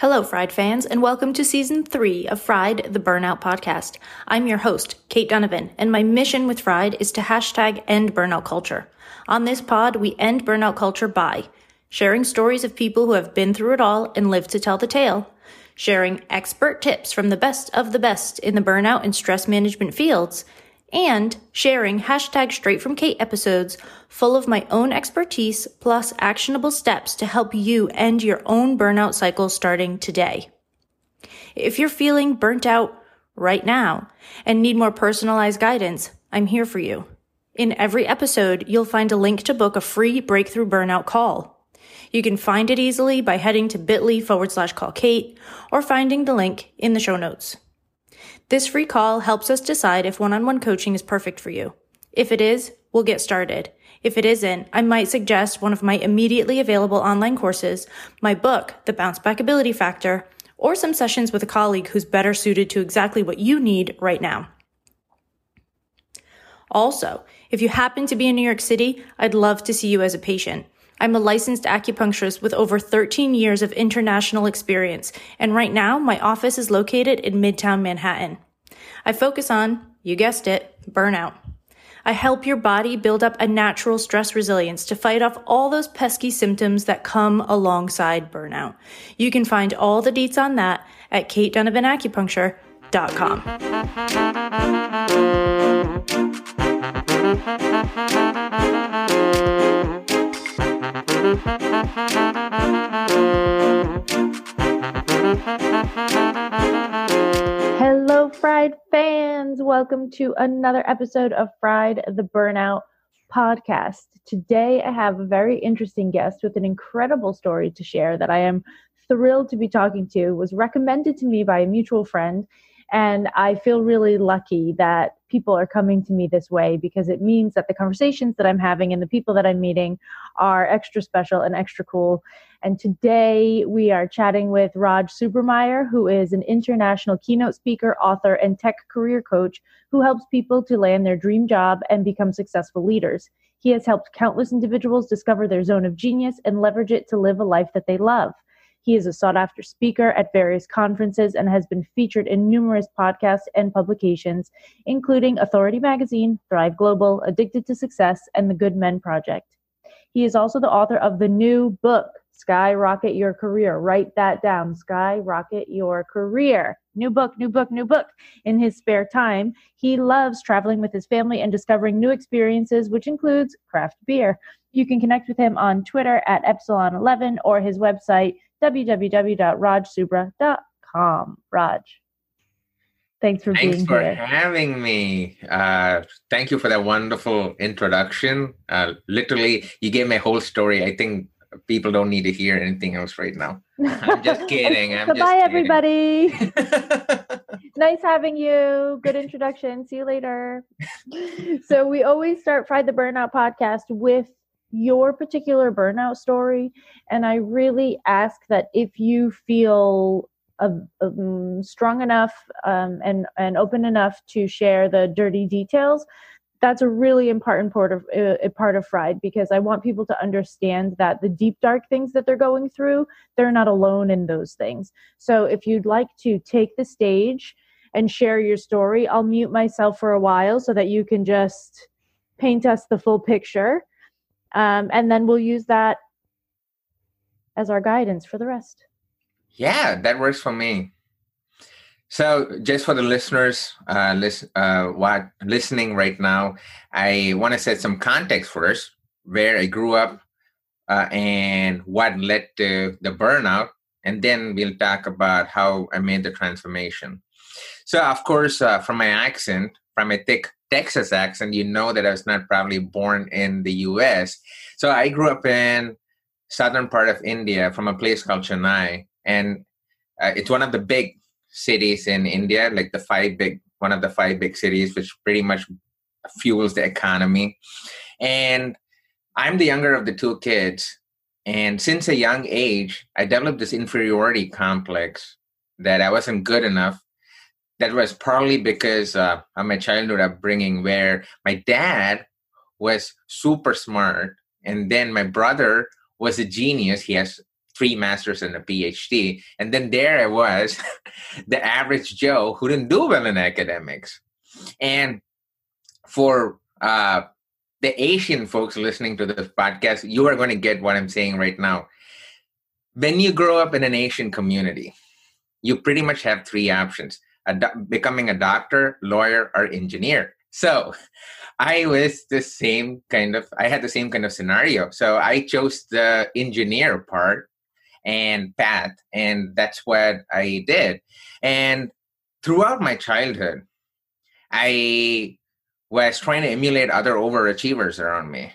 Hello, Fried fans, and welcome to season three of Fried, the Burnout Podcast. I'm your host, Kate Donovan, and my mission with Fried is to hashtag end burnout culture. On this pod, we end burnout culture by sharing stories of people who have been through it all and lived to tell the tale, sharing expert tips from the best of the best in the burnout and stress management fields, and sharing hashtag straight from Kate episodes full of my own expertise plus actionable steps to help you end your own burnout cycle starting today. If you're feeling burnt out right now and need more personalized guidance, I'm here for you. In every episode, you'll find a link to book a free breakthrough burnout call. You can find it easily by heading to bit.ly forward slash call Kate or finding the link in the show notes. This free call helps us decide if one-on-one coaching is perfect for you. If it is, we'll get started. If it isn't, I might suggest one of my immediately available online courses, my book, The Bounce Back Ability Factor, or some sessions with a colleague who's better suited to exactly what you need right now. Also, if you happen to be in New York City, I'd love to see you as a patient. I'm a licensed acupuncturist with over 13 years of international experience, and right now my office is located in Midtown Manhattan. I focus on, you guessed it, burnout. I help your body build up a natural stress resilience to fight off all those pesky symptoms that come alongside burnout. You can find all the deets on that at katedonovanacupuncture.com. Welcome to another episode of Fried the Burnout podcast. Today, I have a very interesting guest with an incredible story to share that I am thrilled to be talking to. It was recommended to me by a mutual friend and I feel really lucky that people are coming to me this way because it means that the conversations that I'm having and the people that I'm meeting are extra special and extra cool. And today we are chatting with Raj Subrameyer, who is an international keynote speaker, author, and tech career coach who helps people to land their dream job and become successful leaders. He has helped countless individuals discover their zone of genius and leverage it to live a life that they love. He is a sought after speaker at various conferences and has been featured in numerous podcasts and publications, including Authority Magazine, Thrive Global, Addicted to Success, and the Good Men Project. He is also the author of the new book, Skyrocket Your Career. Write that down Skyrocket Your Career. New book, new book, new book. In his spare time, he loves traveling with his family and discovering new experiences, which includes craft beer. You can connect with him on Twitter at Epsilon11 or his website, www.rajsubra.com. Raj, thanks for being here. thanks being for here. having me. Uh, thank you for that wonderful introduction. Uh, literally, you gave my whole story. I think people don't need to hear anything else right now. I'm just kidding. I'm Goodbye, just kidding. everybody. nice having you. Good introduction. See you later. so, we always start Fried the Burnout podcast with your particular burnout story. And I really ask that if you feel uh, um, strong enough um, and, and open enough to share the dirty details, that's a really important part of uh, part of fried because i want people to understand that the deep dark things that they're going through they're not alone in those things so if you'd like to take the stage and share your story i'll mute myself for a while so that you can just paint us the full picture um, and then we'll use that as our guidance for the rest yeah, that works for me. So, just for the listeners, uh, listen, uh, what listening right now, I want to set some context first, where I grew up, uh, and what led to the burnout, and then we'll talk about how I made the transformation. So, of course, uh, from my accent, from a thick Texas accent, you know that I was not probably born in the U.S. So, I grew up in southern part of India, from a place called Chennai, and uh, it's one of the big cities in India, like the five big, one of the five big cities, which pretty much fuels the economy. And I'm the younger of the two kids. And since a young age, I developed this inferiority complex that I wasn't good enough. That was partly because uh, of my childhood upbringing, where my dad was super smart, and then my brother was a genius. He has three masters and a PhD. And then there I was, the average Joe who didn't do well in academics. And for uh, the Asian folks listening to this podcast, you are going to get what I'm saying right now. When you grow up in an Asian community, you pretty much have three options becoming a doctor, lawyer, or engineer. So I was the same kind of, I had the same kind of scenario. So I chose the engineer part and path, and that's what I did. And throughout my childhood, I was trying to emulate other overachievers around me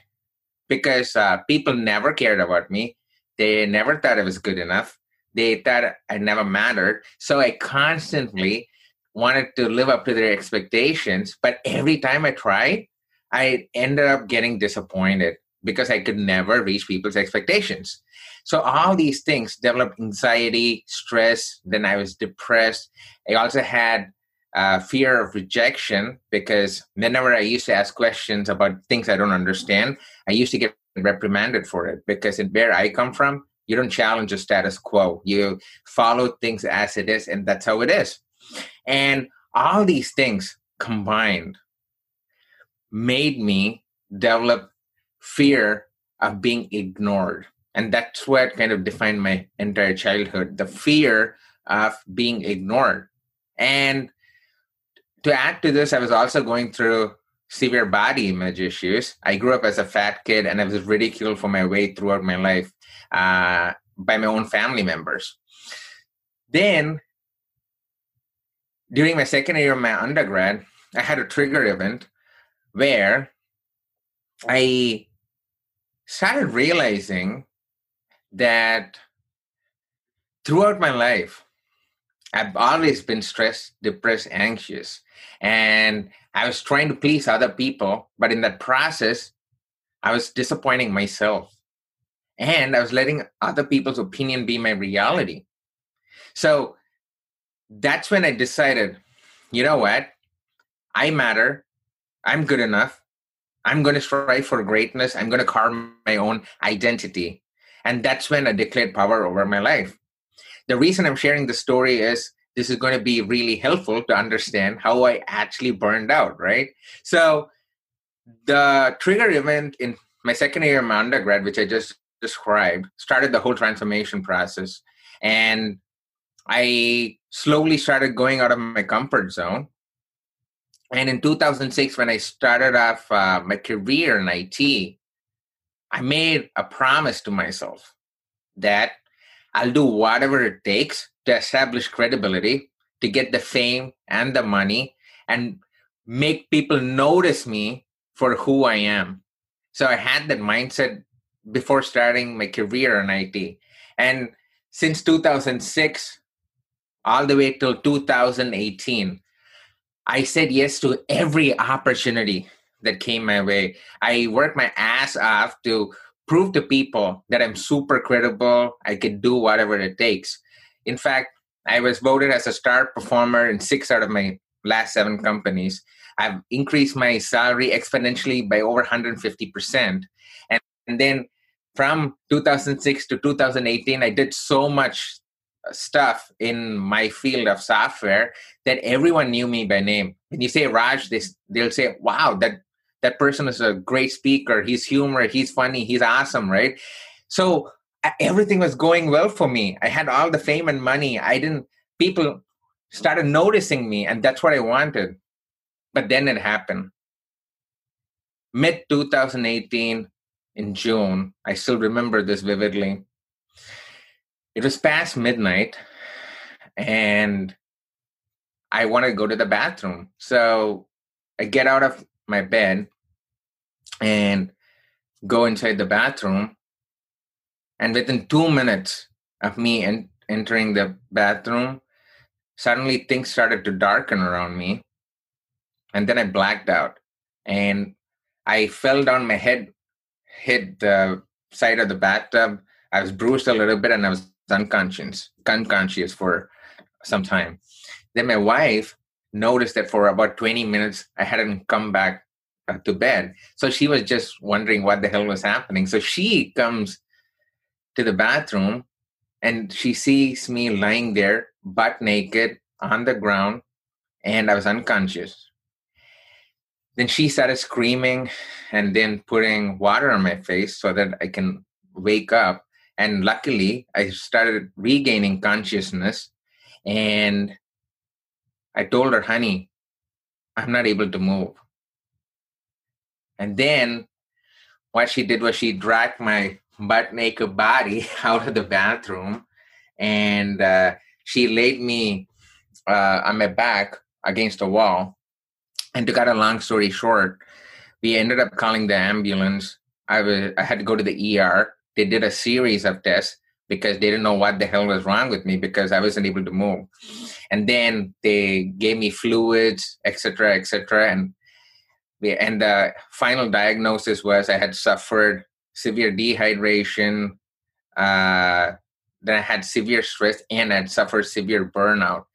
because uh, people never cared about me. They never thought I was good enough. They thought I never mattered. So I constantly wanted to live up to their expectations. But every time I tried, I ended up getting disappointed because I could never reach people's expectations. So all these things developed anxiety, stress. Then I was depressed. I also had uh, fear of rejection because whenever I used to ask questions about things I don't understand, I used to get reprimanded for it because in where I come from, you don't challenge the status quo. You follow things as it is, and that's how it is. And all these things combined made me develop fear of being ignored. And that's what kind of defined my entire childhood the fear of being ignored. And to add to this, I was also going through severe body image issues. I grew up as a fat kid and I was ridiculed for my weight throughout my life uh, by my own family members. Then, during my second year of my undergrad, I had a trigger event where I started realizing that throughout my life, I've always been stressed, depressed, anxious. And I was trying to please other people, but in that process, I was disappointing myself. And I was letting other people's opinion be my reality. So that's when I decided, you know what? I matter. I'm good enough. I'm going to strive for greatness. I'm going to carve my own identity. And that's when I declared power over my life. The reason I'm sharing the story is this is going to be really helpful to understand how I actually burned out, right? So, the trigger event in my second year of my undergrad, which I just described, started the whole transformation process. And I slowly started going out of my comfort zone and in 2006, when I started off uh, my career in IT, I made a promise to myself that I'll do whatever it takes to establish credibility, to get the fame and the money, and make people notice me for who I am. So I had that mindset before starting my career in IT. And since 2006, all the way till 2018, I said yes to every opportunity that came my way. I worked my ass off to prove to people that I'm super credible. I can do whatever it takes. In fact, I was voted as a star performer in six out of my last seven companies. I've increased my salary exponentially by over 150%. And, and then from 2006 to 2018, I did so much stuff in my field of software that everyone knew me by name. When you say Raj, they, they'll say, wow, that, that person is a great speaker. He's humor, he's funny, he's awesome, right? So everything was going well for me. I had all the fame and money. I didn't, people started noticing me, and that's what I wanted. But then it happened. Mid 2018, in June, I still remember this vividly it was past midnight and I want to go to the bathroom. So I get out of my bed and go inside the bathroom. And within two minutes of me en- entering the bathroom, suddenly things started to darken around me. And then I blacked out. and I fell down. My head hit the side of the bathtub. I was bruised a little bit, and I was unconscious, unconscious for some time. Then my wife noticed that for about 20 minutes I hadn't come back uh, to bed. So she was just wondering what the hell was happening. So she comes to the bathroom and she sees me lying there, butt naked on the ground, and I was unconscious. Then she started screaming and then putting water on my face so that I can wake up. And luckily, I started regaining consciousness. And I told her, honey, I'm not able to move. And then what she did was she dragged my butt naked body out of the bathroom and uh, she laid me uh, on my back against a wall. And to cut a long story short, we ended up calling the ambulance. I was I had to go to the ER. They did a series of tests because they didn't know what the hell was wrong with me because I wasn't able to move. And then they gave me fluids, etc., etc. And and the final diagnosis was I had suffered severe dehydration. Uh, then I had severe stress and I had suffered severe burnout.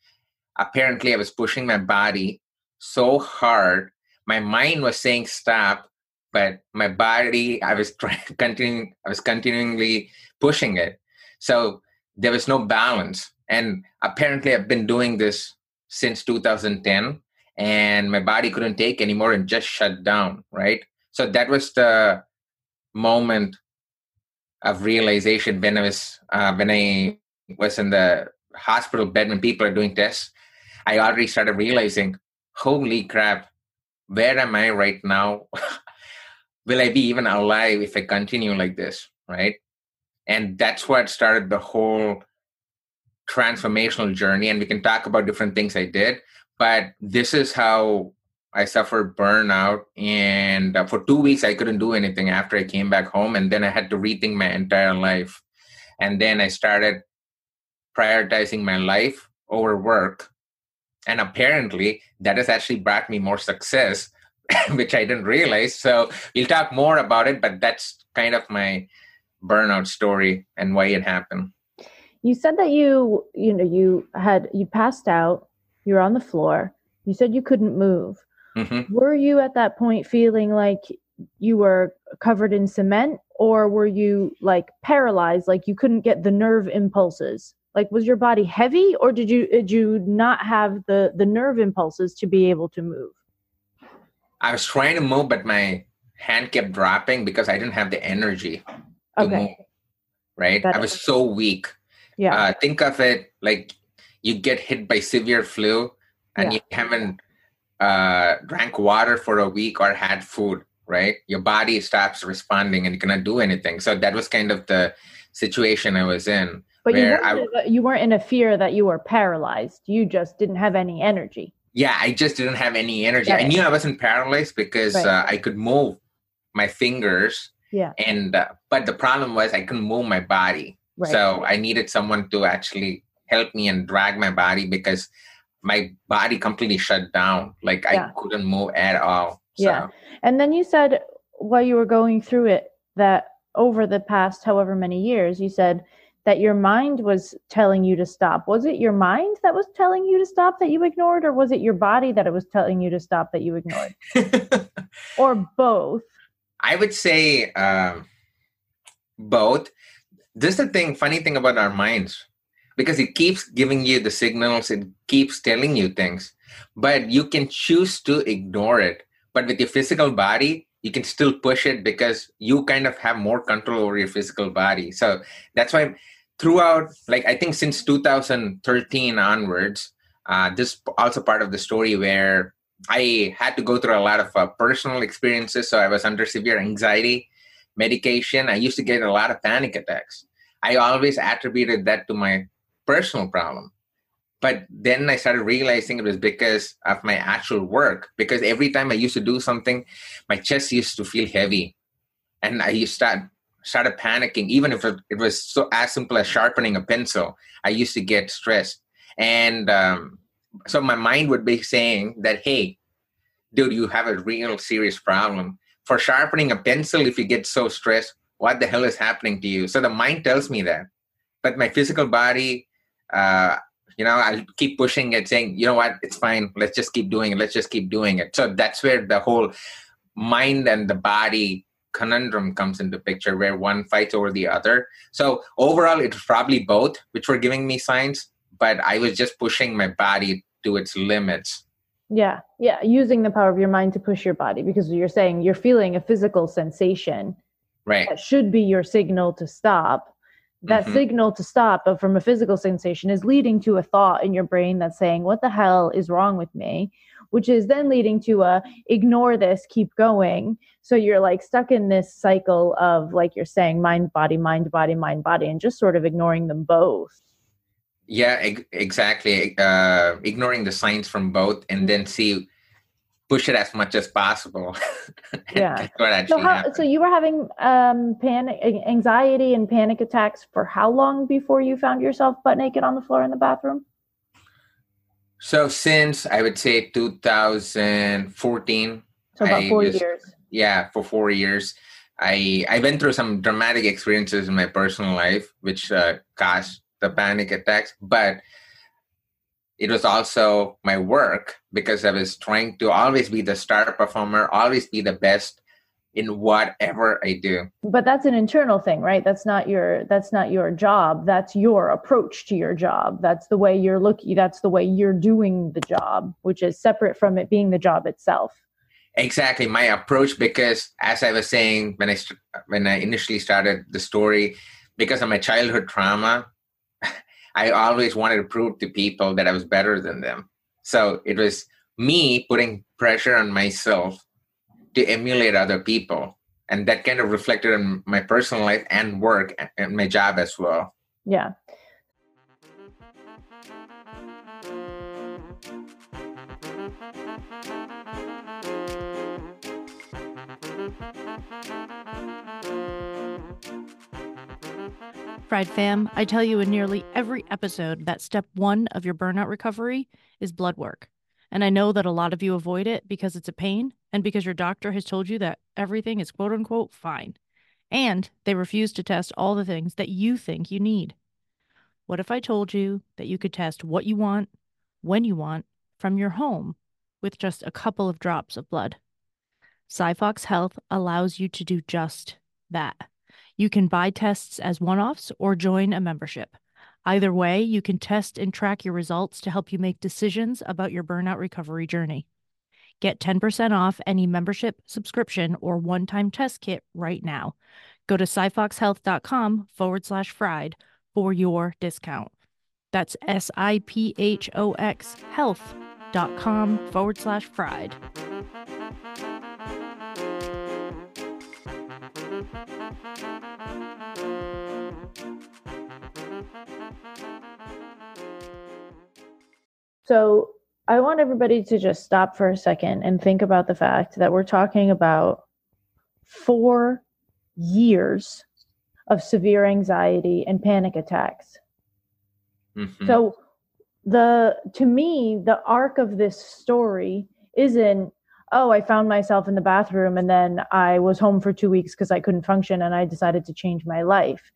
Apparently, I was pushing my body so hard. My mind was saying stop, but my body, I was trying, continuing, I was continually pushing it. So there was no balance. And apparently, I've been doing this since 2010, and my body couldn't take anymore and just shut down. Right. So that was the moment of realization when I was uh, when I was in the hospital bed when people are doing tests. I already started realizing, holy crap, where am I right now? Will I be even alive if I continue like this? Right and that's what started the whole transformational journey and we can talk about different things i did but this is how i suffered burnout and uh, for two weeks i couldn't do anything after i came back home and then i had to rethink my entire life and then i started prioritizing my life over work and apparently that has actually brought me more success which i didn't realize so we'll talk more about it but that's kind of my burnout story and why it happened. You said that you, you know, you had you passed out. You're on the floor. You said you couldn't move. Mm-hmm. Were you at that point feeling like you were covered in cement, or were you like paralyzed, like you couldn't get the nerve impulses? Like, was your body heavy, or did you did you not have the the nerve impulses to be able to move? I was trying to move, but my hand kept dropping because I didn't have the energy okay. move, right? That I was is. so weak. Yeah. Uh, think of it like you get hit by severe flu and yeah. you haven't uh, drank water for a week or had food, right? Your body stops responding and you cannot do anything. So that was kind of the situation I was in. But you weren't, I, you weren't in a fear that you were paralyzed. You just didn't have any energy. Yeah, I just didn't have any energy. I knew I wasn't paralyzed because right. uh, I could move my fingers yeah. And uh, but the problem was I couldn't move my body. Right. So I needed someone to actually help me and drag my body because my body completely shut down. Like yeah. I couldn't move at all. So. Yeah. And then you said while you were going through it that over the past however many years, you said that your mind was telling you to stop. Was it your mind that was telling you to stop that you ignored, or was it your body that it was telling you to stop that you ignored? or both? I would say um, both. This is the thing, funny thing about our minds, because it keeps giving you the signals, it keeps telling you things, but you can choose to ignore it. But with your physical body, you can still push it because you kind of have more control over your physical body. So that's why throughout, like I think since 2013 onwards, uh, this also part of the story where I had to go through a lot of uh, personal experiences. So I was under severe anxiety medication. I used to get a lot of panic attacks. I always attributed that to my personal problem. But then I started realizing it was because of my actual work. Because every time I used to do something, my chest used to feel heavy. And I used to start started panicking, even if it was so as simple as sharpening a pencil. I used to get stressed. And um, so my mind would be saying that hey dude, you have a real serious problem. For sharpening a pencil, if you get so stressed, what the hell is happening to you? So the mind tells me that. But my physical body, uh, you know, I'll keep pushing it, saying, you know what, it's fine. Let's just keep doing it. Let's just keep doing it. So that's where the whole mind and the body conundrum comes into picture where one fights over the other. So overall, it was probably both, which were giving me signs, but I was just pushing my body to its limits. Yeah, yeah, using the power of your mind to push your body because you're saying you're feeling a physical sensation. Right. That should be your signal to stop. That Mhm. signal to stop but from a physical sensation is leading to a thought in your brain that's saying, What the hell is wrong with me? Which is then leading to a ignore this, keep going. So you're like stuck in this cycle of, like you're saying, mind, body, mind, body, mind, body, and just sort of ignoring them both. Yeah, ex- exactly. Uh, ignoring the signs from both and then see, push it as much as possible. Yeah. So how, so you were having um panic anxiety and panic attacks for how long before you found yourself butt naked on the floor in the bathroom? So since I would say 2014, So about I four just- years. yeah, for four years, I I went through some dramatic experiences in my personal life, which uh, caused the panic attacks. But it was also my work because I was trying to always be the star performer, always be the best in whatever I do. But that's an internal thing, right? That's not your that's not your job. That's your approach to your job. That's the way you're looking that's the way you're doing the job, which is separate from it being the job itself. Exactly my approach, because as I was saying when I st- when I initially started the story, because of my childhood trauma, I always wanted to prove to people that I was better than them. So it was me putting pressure on myself to emulate other people, and that kind of reflected in my personal life and work and my job as well. Yeah. Fried fam, I tell you in nearly every episode that step one of your burnout recovery is blood work. And I know that a lot of you avoid it because it's a pain and because your doctor has told you that everything is quote unquote fine. And they refuse to test all the things that you think you need. What if I told you that you could test what you want, when you want, from your home with just a couple of drops of blood? SiPhox Health allows you to do just that. You can buy tests as one offs or join a membership. Either way, you can test and track your results to help you make decisions about your burnout recovery journey. Get 10% off any membership, subscription, or one time test kit right now. Go to siphoxhealth.com forward slash fried for your discount. That's S I P H O X health.com forward slash fried. So I want everybody to just stop for a second and think about the fact that we're talking about four years of severe anxiety and panic attacks. Mhm. So the to me the arc of this story isn't oh I found myself in the bathroom and then I was home for 2 weeks cuz I couldn't function and I decided to change my life.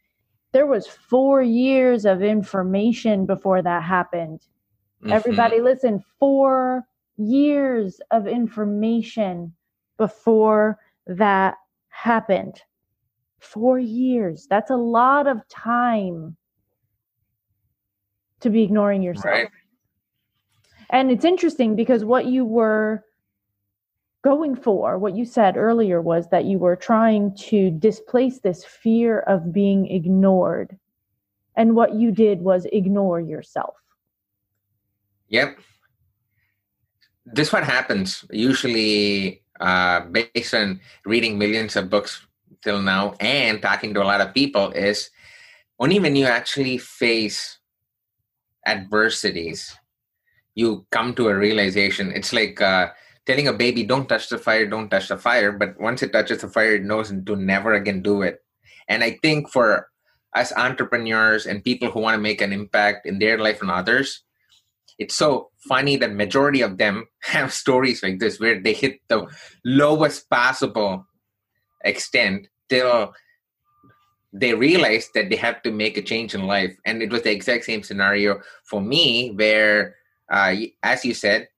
There was 4 years of information before that happened. Mhm. Everybody listen, 4 years of information before that happened. 4 years. That's a lot of time to be ignoring yourself. Right. And it's interesting because what you were going for, what you said earlier was that you were trying to displace this fear of being ignored. And what you did was ignore yourself. Yep. This what happens usually uh, based on reading millions of books till now and talking to a lot of people is only when you actually face adversities you come to a realization it's like uh, telling a baby don't touch the fire don't touch the fire but once it touches the fire it knows to never again do it and i think for us entrepreneurs and people who want to make an impact in their life and others it's so funny that majority of them have stories like this where they hit the lowest possible extent till they realize that they have to make a change in life. And it was the exact same scenario for me where uh, as you said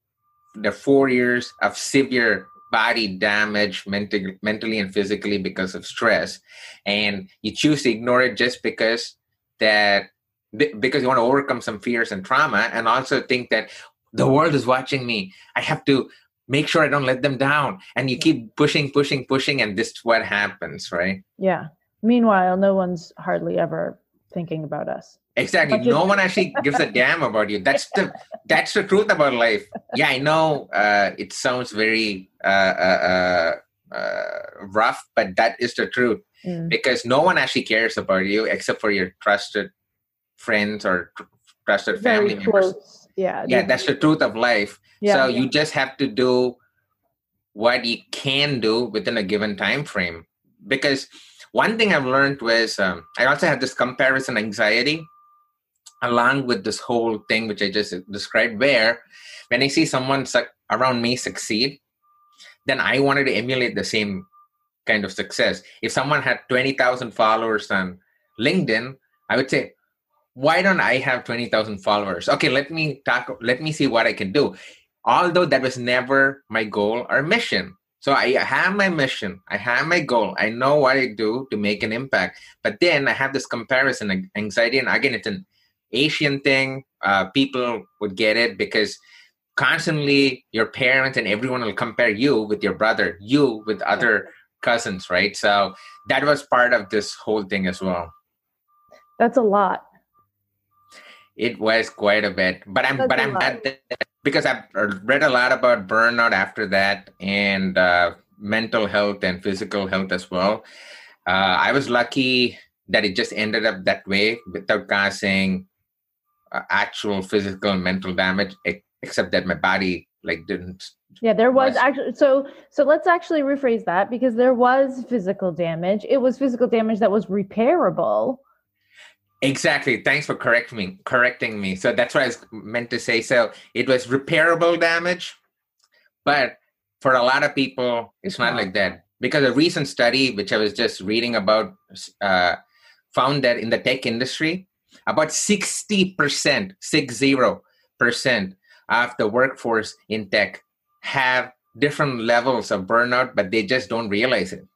the four years of severe body damage mentally, mentally and physically because of stress. And you choose to ignore it just because that because you want to overcome some fears and trauma and also think that the world is watching me. I have to make sure i don't let them down. And you keep pushing pushing pushing and this is what happens right? Yeah. Meanwhile no one's hardly ever thinking about us. Exactly. No one actually gives a damn about you. That's the that's the truth about life. Yeah i know uh, it sounds very uh, uh, uh, uh rough but that is the truth. Mm. because no one actually cares about you except for your trusted friends or trusted family members. yeah yeah that's the truth of life. Yeah, so yeah. you just have to do what you can do within a given time frame. Because one thing i've learned was um, i also had this comparison anxiety along with this whole thing which i just described where when i see someone su- around me succeed then i wanted to emulate the same kind of success. If someone had 20000 followers on linkedin i would say why don't i have 20000 followers? Okay let me talk let me see what i can do. Although that was never my goal or mission. So i have my mission i have my goal i know what i do to make an impact. But then i have this comparison anxiety and again it's an asian thing uh, people would get it because constantly your parents and everyone will compare you with your brother you with other cousins right? So that was part of this whole thing as well. That's a lot it was quite a bit but i'm That's but i'm glad because i've read a lot about burnout after that and uh, mental health and physical health as well. Uh, i was lucky that it just ended up that way without causing uh, actual physical and mental damage except that my body like didn't yeah there was actually so so let's actually rephrase that because there was physical damage. It was physical damage that was repairable Exactly. Thanks for correcting me. Correcting me. So that's what I was meant to say. So it was repairable damage, but for a lot of people, it's not like that because a recent study, which I was just reading about, uh, found that in the tech industry, about sixty percent, six zero percent of the workforce in tech have different levels of burnout, but they just don't realize it.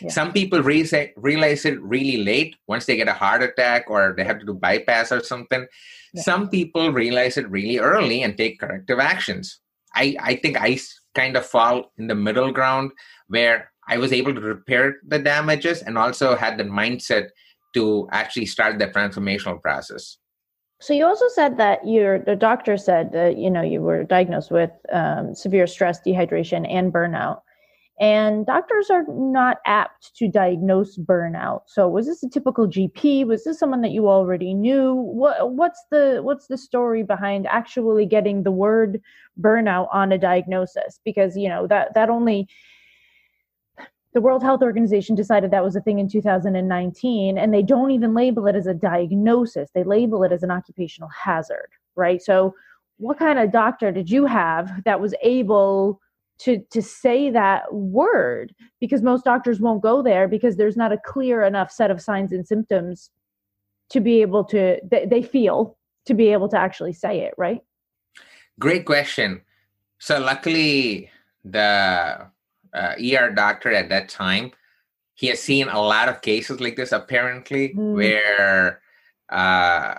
Yeah. Some people realize it, realize it really late once they get a heart attack or they have to do bypass or something. Yeah. Some people realize it really early and take corrective actions. I, I think I kind of fall in the middle ground where I was able to repair the damages and also had the mindset to actually start the transformational process. So you also said that your the doctor said that you know you were diagnosed with um, severe stress, dehydration, and burnout. And doctors are not apt to diagnose burnout. So was this a typical GP? Was this someone that you already knew? What what's the what's the story behind actually getting the word burnout on a diagnosis? Because you know that that only the World Health Organization decided that was a thing in 2019, and they don't even label it as a diagnosis. They label it as an occupational hazard, right? So, what kind of doctor did you have that was able to to say that word because most doctors won't go there because there's not a clear enough set of signs and symptoms to be able to they, they feel to be able to actually say it right great question so luckily the uh, er doctor at that time he has seen a lot of cases like this apparently mm. where uh,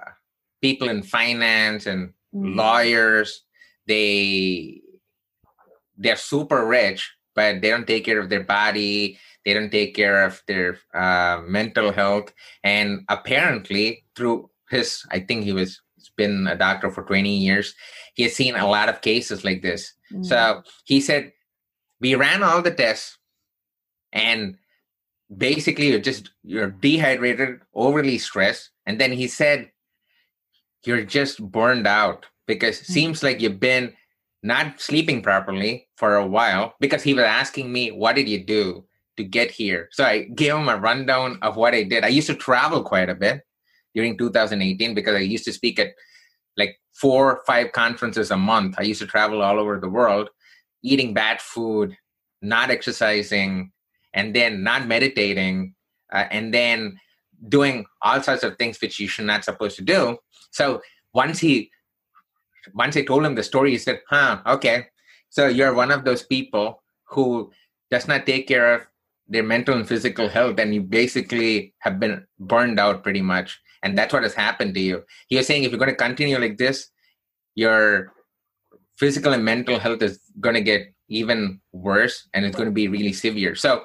people in finance and mm. lawyers they they're super rich, but they don't take care of their body. They don't take care of their uh, mental health. And apparently, through his, I think he was has been a doctor for 20 years. He has seen a lot of cases like this. Mm-hmm. So he said, we ran all the tests and basically you're just you're dehydrated overly stressed and then he said you're just burned out because mm-hmm. seems like you've been not sleeping properly for a while because he was asking me, What did you do to get here? So I gave him a rundown of what I did. I used to travel quite a bit during 2018 because I used to speak at like four or five conferences a month i used to travel all over the world eating bad food not exercising and then not meditating uh, and then doing all sorts of things which you should not supposed to do so once he once i told him the story he said huh okay. So you're one of those people who does not take care of their mental and physical health and you basically have been burned out pretty much and that's what has happened to you. He was saying if you're going to continue like this your physical and mental health is going to get even worse and it's going to be really severe. So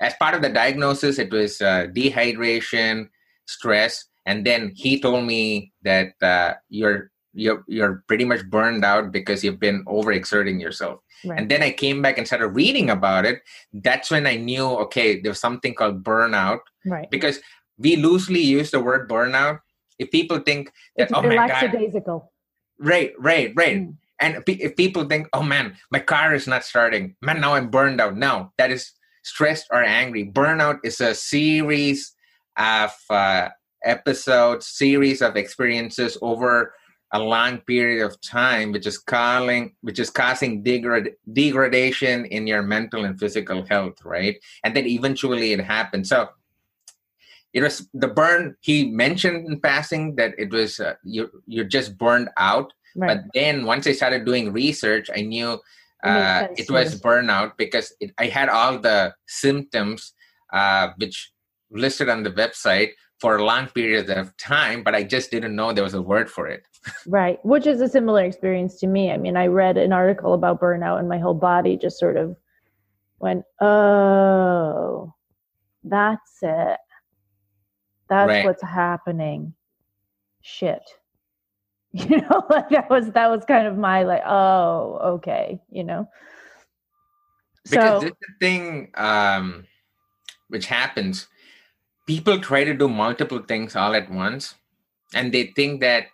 as part of the diagnosis it was uh, dehydration stress and then he told me that uh, you're you're you're pretty much burned out because you've been overexerting yourself. Right. and then i came back and started reading about it. That's when i knew okay there's something called burnout. Right. Because we loosely use the word burnout. If people think that it's oh my god. right right right. Mm. and if people think oh man my car is not starting. Man now i'm burned out. No that is stressed or angry. Burnout is a series of uh, episodes series of experiences over a long period of time which is causing which is causing degrad- degradation in your mental and physical health right? And then eventually it happens. So it was the burn he mentioned in passing that it was uh, you you're just burned out. Right. but then once i started doing research i knew uh, it was burnout because it, i had all the symptoms uh, which listed on the website for a long period of time but i just didn't know there was a word for it. Right which is a similar experience to me. I mean i read an article about burnout and my whole body just sort of went oh that's it. That's right. what's happening. Shit. You know like that was that was kind of my like oh okay you know? Because so, this thing um which happens people try to do multiple things all at once and they think that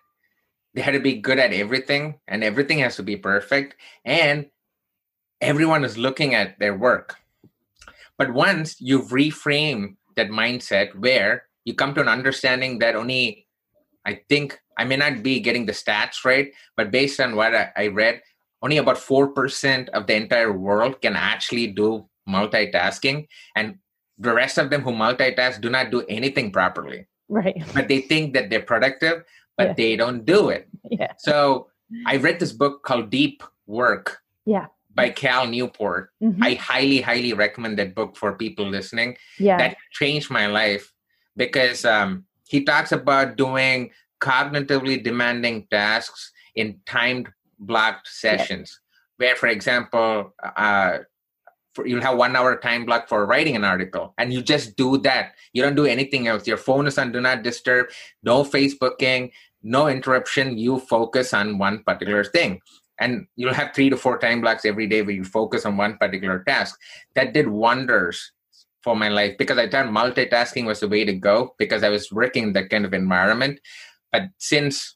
they had to be good at everything and everything has to be perfect and everyone is looking at their work. But once you reframe that mindset where you come to an understanding that only i think i may not be getting the stats right but based on what i, I read only about 4% of the entire world can actually do multitasking and the rest of them who multitask do not do anything properly. Right. But they think that they're productive but yeah. they don't do it. Yeah. So i read this book called deep work yeah. by cal newport. Mm-hmm. i highly highly recommend that book for people listening. Yeah. That changed my life because um, he talks about doing cognitively demanding tasks in timed blocked sessions yeah. where for example uh, for, you'll have one hour time block for writing an article and you just do that. You don't do anything else. Your phone is on do not disturb no facebooking no interruption. You focus on one particular thing. And you'll have three to four time blocks every day where you focus on one particular task. That did wonders for my life because i thought multitasking was the way to go because i was working in that kind of environment. But since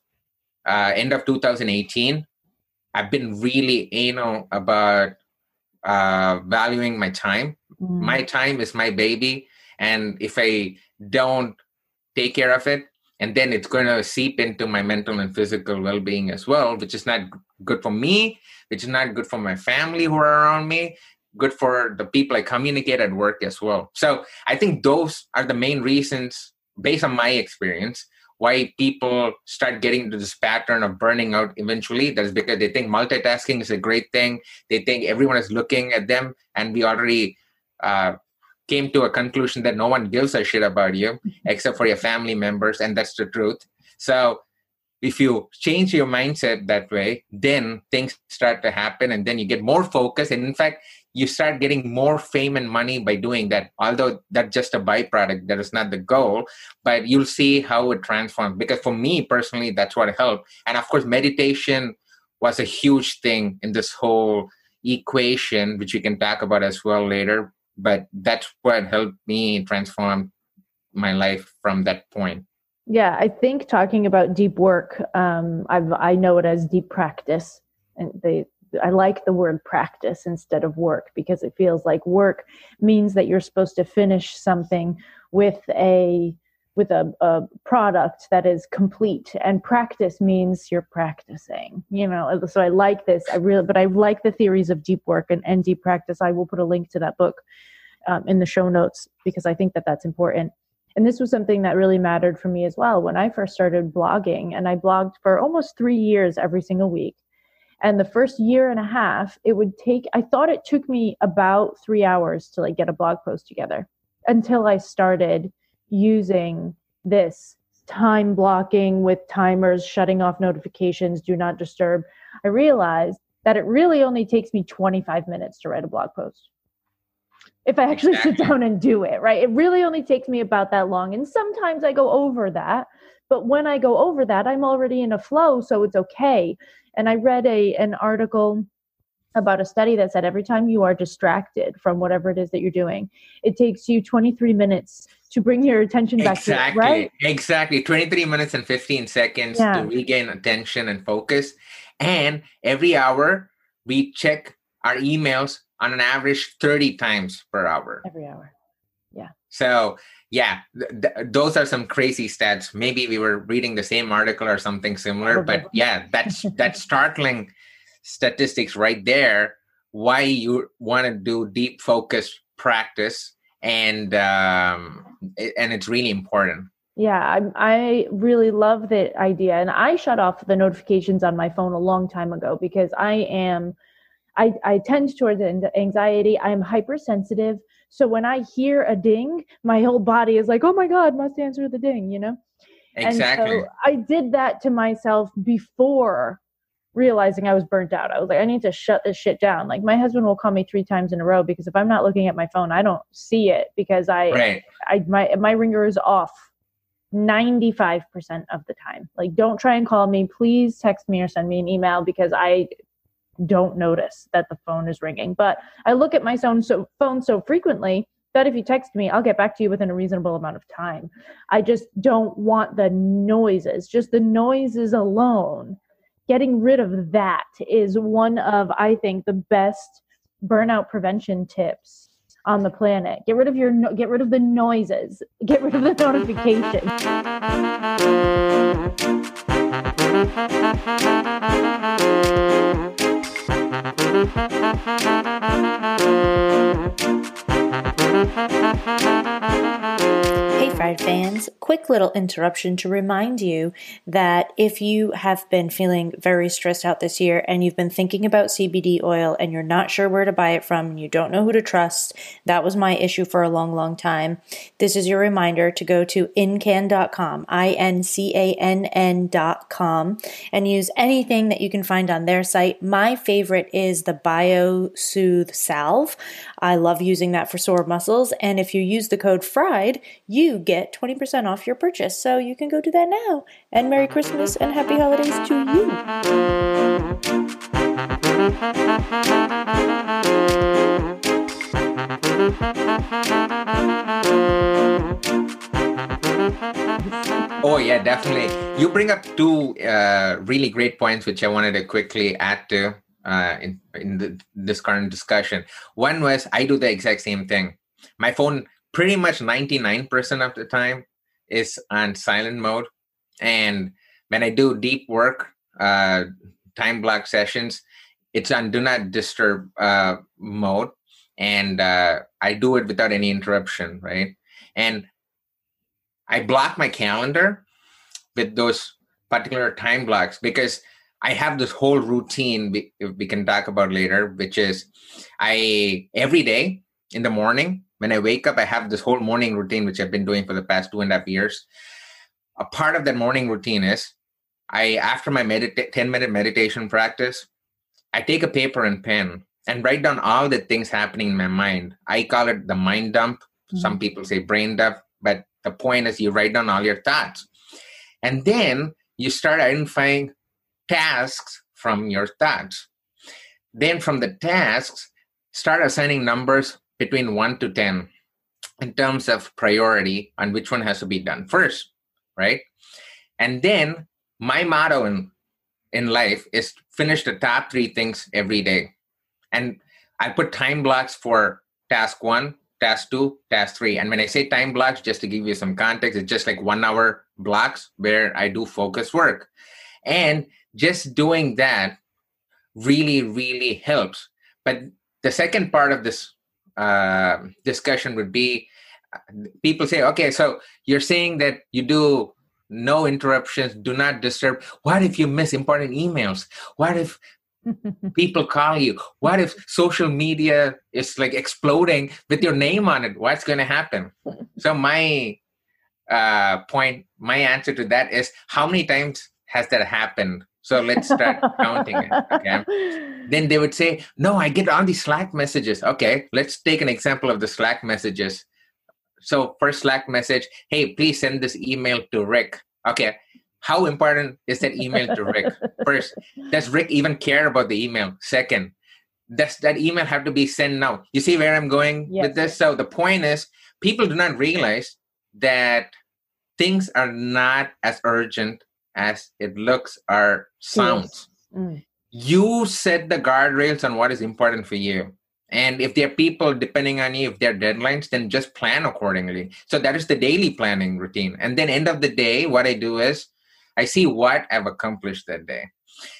uh, end of 2018 i've been really anal about uh, valuing my time. Mm. My time is my baby, and if I don't take care of it, and then it's going to seep into my mental and physical well-being as well, which is not good for me, which is not good for my family who are around me, good for the people I communicate at work as well. So I think those are the main reasons, based on my experience, why people start getting into this pattern of burning out eventually. That's because they think multitasking is a great thing. They think everyone is looking at them and we already uh, came to a conclusion that no one gives a shit about you except for your family members and that's the truth. So if you change your mindset that way then things start to happen and then you get more focus and in fact you start getting more fame and money by doing that although that's just a byproduct that is not the goal but you'll see how it transforms. Because for me personally that's what helped. And of course meditation was a huge thing in this whole equation which we can talk about as well later but that's what helped me transform my life from that point. Yeah i think talking about deep work um, I've, i know it as deep practice and they I like the word practice instead of work because it feels like work means that you're supposed to finish something with a with a, a product that is complete. And practice means you're practicing you know? So i like this. I really but i like the theories of deep work and, and deep practice. I will put a link to that book um, in the show notes because i think that that's important. And this was something that really mattered for me as well. When i first started blogging and i blogged for almost three years every single week and the first year and a half it would take i thought it took me about three hours to like get a blog post together until i started using this time blocking with timers, shutting off notifications, do not disturb, I realized that it really only takes me 25 minutes to write a blog post. If I actually exactly. sit down and do it, right? It really only takes me about that long. And sometimes I go over that, but when I go over that, I'm already in a flow, so it's okay. And I read a an article about a study that said every time you are distracted from whatever it is that you're doing, it takes you 23 minutes to bring your attention back exactly, to it, right? Exactly. 23 minutes and 15 seconds yeah. to regain attention and focus. And every hour, we check our emails on an average 30 times per hour. Every hour. Yeah. So, yeah, th- th- those are some crazy stats. Maybe we were reading the same article or something similar, but yeah, that's that's startling statistics right there. Why you want to do deep focus practice and um, it, and it's really important. Yeah, I, I really love the idea, and I shut off the notifications on my phone a long time ago because I am, I I tend towards anxiety. I'm hypersensitive, so when I hear a ding, my whole body is like, "Oh my god, must answer the ding," you know. Exactly. And so I did that to myself before realizing I was burnt out. I was like, I need to shut this shit down. Like my husband will call me three times in a row because if I'm not looking at my phone, I don't see it because I, right. I, my, my ringer is off 95% of the time. Like, don't try and call me. Please text me or send me an email because I don't notice that the phone is ringing. But I look at my phone so phone so frequently that if you text me, I'll get back to you within a reasonable amount of time. I just don't want the noises. Just the noises alone getting rid of that is one of i think the best burnout prevention tips on the planet get rid of your get rid of the noises get rid of the notifications Thank you. Fried fans, quick little interruption to remind you that if you have been feeling very stressed out this year and you've been thinking about CBD oil and you're not sure where to buy it from and you don't know who to trust, that was my issue for a long, long time. This is your reminder to go to incann.com, I N C A N N.com, and use anything that you can find on their site. My favorite is the BioSoothe Salve. I love using that for sore muscles, and if you use the code FRIED, you get get 20% off your purchase. So you can go do that now. And Merry Christmas and Happy Holidays to you. Oh yeah, definitely. You bring up two uh, really great points, which I wanted to quickly add to uh, in in the, this current discussion. One was I do the exact same thing. My phone pretty much 99% of the time is on silent mode. And when I do deep work, uh, time block sessions, it's on do not disturb uh, mode. And uh, I do it without any interruption, right? And I block my calendar with those particular time blocks because I have this whole routine we, we can talk about later, which is I every day in the morning when I wake up, I have this whole morning routine, which I've been doing for the past two and a half years. A part of that morning routine is I, after my medita- 10 minute meditation practice, I take a paper and pen and write down all the things happening in my mind. I call it the mind dump. Mm-hmm. Some people say brain dump, but the point is you write down all your thoughts. And then you start identifying tasks from your thoughts. Then from the tasks, start assigning numbers between 1 to 10 in terms of priority on which one has to be done first right and then my motto in in life is finish the top three things every day and i put time blocks for task one task two, task three. And when I say time blocks, just to give you some context, it's just like one hour blocks where I do focus work. And just doing that really, really helps. But the second part of this uh, discussion would be people say, okay, so you're saying that you do no interruptions, do not disturb. What if you miss important emails? What if people call you? What if social media is like exploding with your name on it? What's going to happen? So, my uh, point, my answer to that is how many times has that happened? So let's start counting it. Okay. Then they would say, No, I get all these Slack messages. Okay, let's take an example of the Slack messages. So, first Slack message, hey, please send this email to Rick. Okay, how important is that email to Rick? First, does Rick even care about the email? Second, does that email have to be sent now? You see where I'm going yes. with this? So, the point is, people do not realize that things are not as urgent as it looks or sounds. Yes. Mm. You set the guardrails on what is important for you. And if there are people depending on you, if there are deadlines, then just plan accordingly. So that is the daily planning routine. And then end of the day, what I do is I see what I've accomplished that day.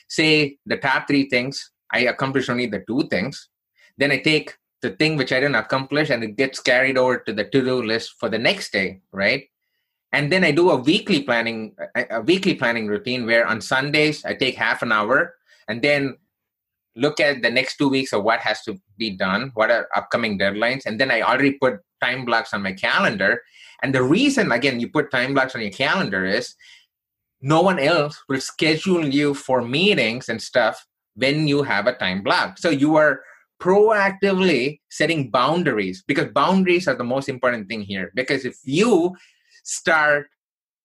Say the top three things, I accomplished only the two things. Then I take the thing which I didn't accomplish and it gets carried over to the to-do list for the next day, right? And then i do a weekly planning a, weekly planning routine where on sundays i take half an hour and then look at the next two weeks of what has to be done what are upcoming deadlines. And then i already put time blocks on my calendar. And the reason again you put time blocks on your calendar is no one else will schedule you for meetings and stuff when you have a time block. So you are proactively setting boundaries because boundaries are the most important thing here. Because if you start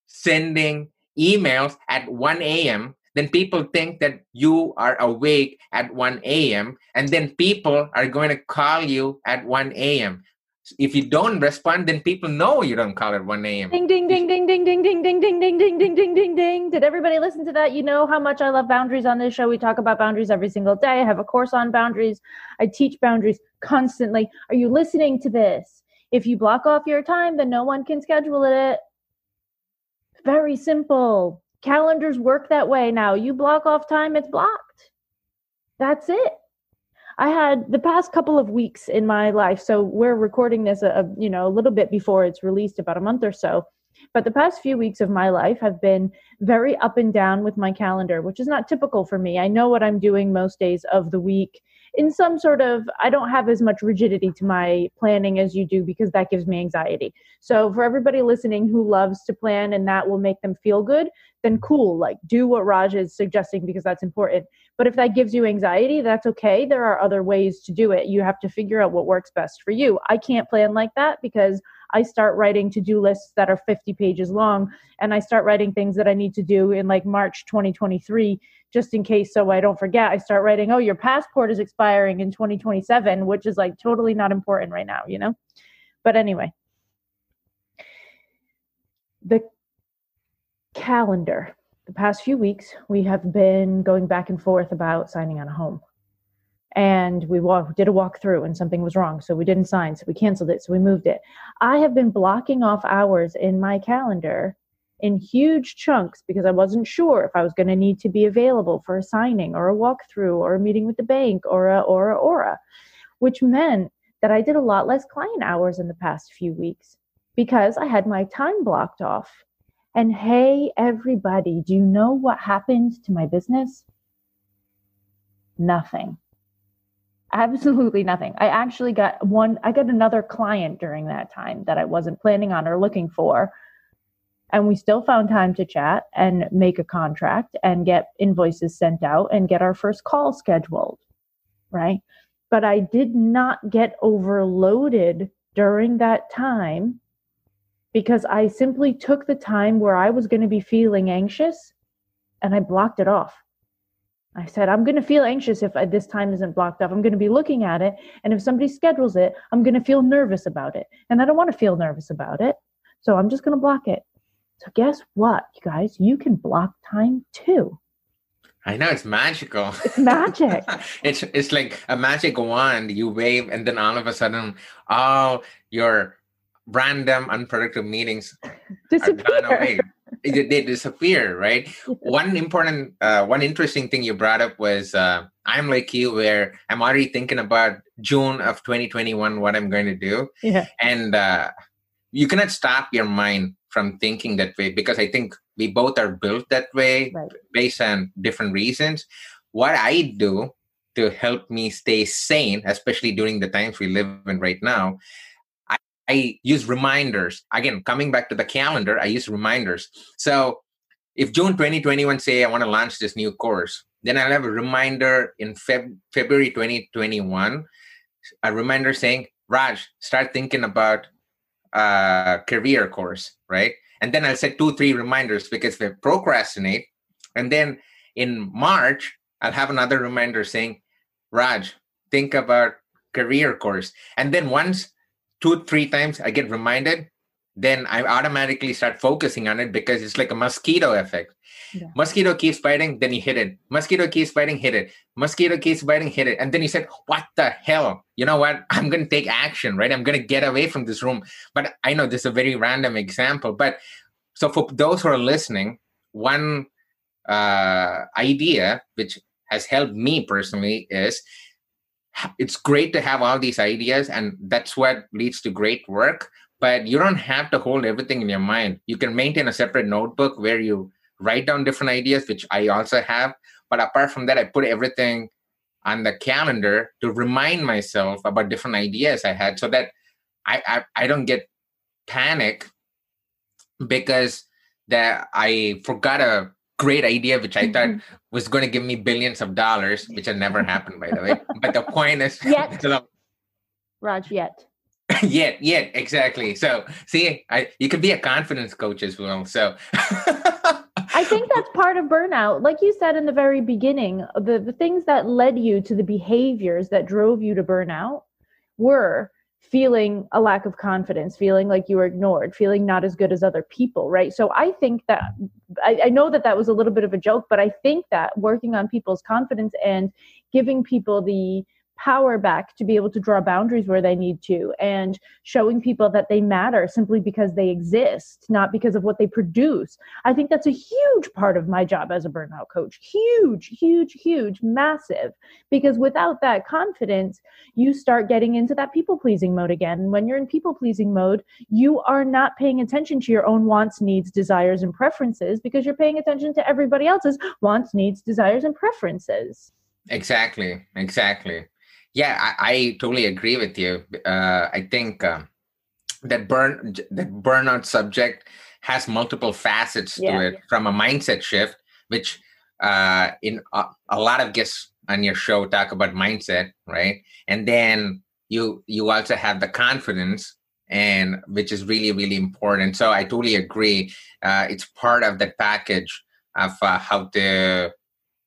sending emails at 1 a.m., then people think that you are awake at 1 a.m. and then people are going to call you at 1 a.m. If you don't respond, then people know you don't call at 1 a.m. Ding ding ding ding ding ding ding ding ding ding ding ding ding ding ding. Did everybody listen to that? You know how much I love boundaries on this show. We talk about boundaries every single day. I have a course on boundaries. I teach boundaries constantly. Are you listening to this? If you block off your time, then no one can schedule it very simple. Calendars work that way now. You block off time, it's blocked. That's it. I had the past couple of weeks in my life, so we're recording this uh, a, a, you know a little bit before it's released, about a month or so. But the past few weeks of my life have been very up and down with my calendar, which is not typical for me. I know what I'm doing most days of the week in some sort of i don't have as much rigidity to my planning as you do because that gives me anxiety. So for everybody listening who loves to plan and that will make them feel good then cool like do what raj is suggesting because that's important. But if that gives you anxiety that's okay. There are other ways to do it. You have to figure out what works best for you. I can't plan like that because I start writing to do lists that are 50 pages long and I start writing things that I need to do in like March 2023 just in case so I don't forget. I start writing, oh, your passport is expiring in 2027, which is like totally not important right now, you know? But anyway, the calendar. The past few weeks, we have been going back and forth about signing on a home and we walk, did a walkthrough and something was wrong so we didn't sign so we canceled it so we moved it i have been blocking off hours in my calendar in huge chunks because i wasn't sure if i was going to need to be available for a signing or a walkthrough or a meeting with the bank or a or a aura which meant that i did a lot less client hours in the past few weeks because i had my time blocked off. And hey everybody do you know what happened to my business? Nothing. Absolutely nothing. I actually got one i got another client during that time that i wasn't planning on or looking for and we still found time to chat and make a contract and get invoices sent out and get our first call scheduled right but i did not get overloaded during that time because i simply took the time where i was going to be feeling anxious and i blocked it off I said, I'm going to feel anxious if uh, this time isn't blocked off. I'm going to be looking at it. And if somebody schedules it, I'm going to feel nervous about it. And I don't want to feel nervous about it. So I'm just going to block it. So guess what, you guys? You can block time too. I know it's magical. It's magic. it's it's like a magic wand you wave, and then all of a sudden, all your random unproductive meetings Disappear. are away. They, they disappear, right? One important, uh, one interesting thing you brought up was uh, I'm like you, where I'm already thinking about June of 2021, what I'm going to do, Yeah. and uh, you cannot stop your mind from thinking that way because I think we both are built that way Right. based on different reasons. What I do to help me stay sane, especially during the times we live in right now, I, I use reminders. Again, coming back to the calendar, I use reminders. So if June 2021 say I want to launch this new course, then I'll have a reminder in Feb- February 2021, a reminder saying, Raj, start thinking about uh career course, right? And then I'll set two, three reminders because I procrastinate, and then in March, I'll have another reminder saying, Raj, think about career course. And then once, two, three times I get reminded, then I automatically start focusing on it because it's like a mosquito effect. Yeah. Mosquito keeps biting, then you hit it. Mosquito keeps biting, hit it. Mosquito keeps biting, hit it. And then you said, What the hell? You know what? I'm going to take action, right? I'm going to get away from this room. But I know this is a very random example. But so for those who are listening, one uh, idea which has helped me personally is it's great to have all these ideas and that's what leads to great work but you don't have to hold everything in your mind you can maintain a separate notebook where you write down different ideas which i also have but apart from that i put everything on the calendar to remind myself about different ideas i had so that i i, I don't get panic because that i forgot a great idea which i thought was going to give me billions of dollars which had never happened by the way but the point is Yet. Raj, yet. yet yet exactly so see i you could be a confidence coach as well so I think that's part of burnout. Like you said in the very beginning, the, the things that led you to the behaviors that drove you to burnout were feeling a lack of confidence, feeling like you were ignored, feeling not as good as other people, right? So I think that I, I know that that was a little bit of a joke, but I think that working on people's confidence and giving people the power back to be able to draw boundaries where they need to and showing people that they matter simply because they exist not because of what they produce. I think that's a huge part of my job as a burnout coach. Huge huge huge massive. Because without that confidence you start getting into that people pleasing mode again. And when you're in people pleasing mode you are not paying attention to your own wants needs desires and preferences because you're paying attention to everybody else's wants needs desires and preferences. Exactly, exactly. Yeah, I, I totally agree with you. Uh, I think um, that burn that burnout subject has multiple facets Yeah. to it, from a mindset shift, which uh, in a, a lot of guests on your show talk about mindset, right? And then you you also have the confidence, and which is really really important. So I totally agree. Uh, it's part of that package of uh, how to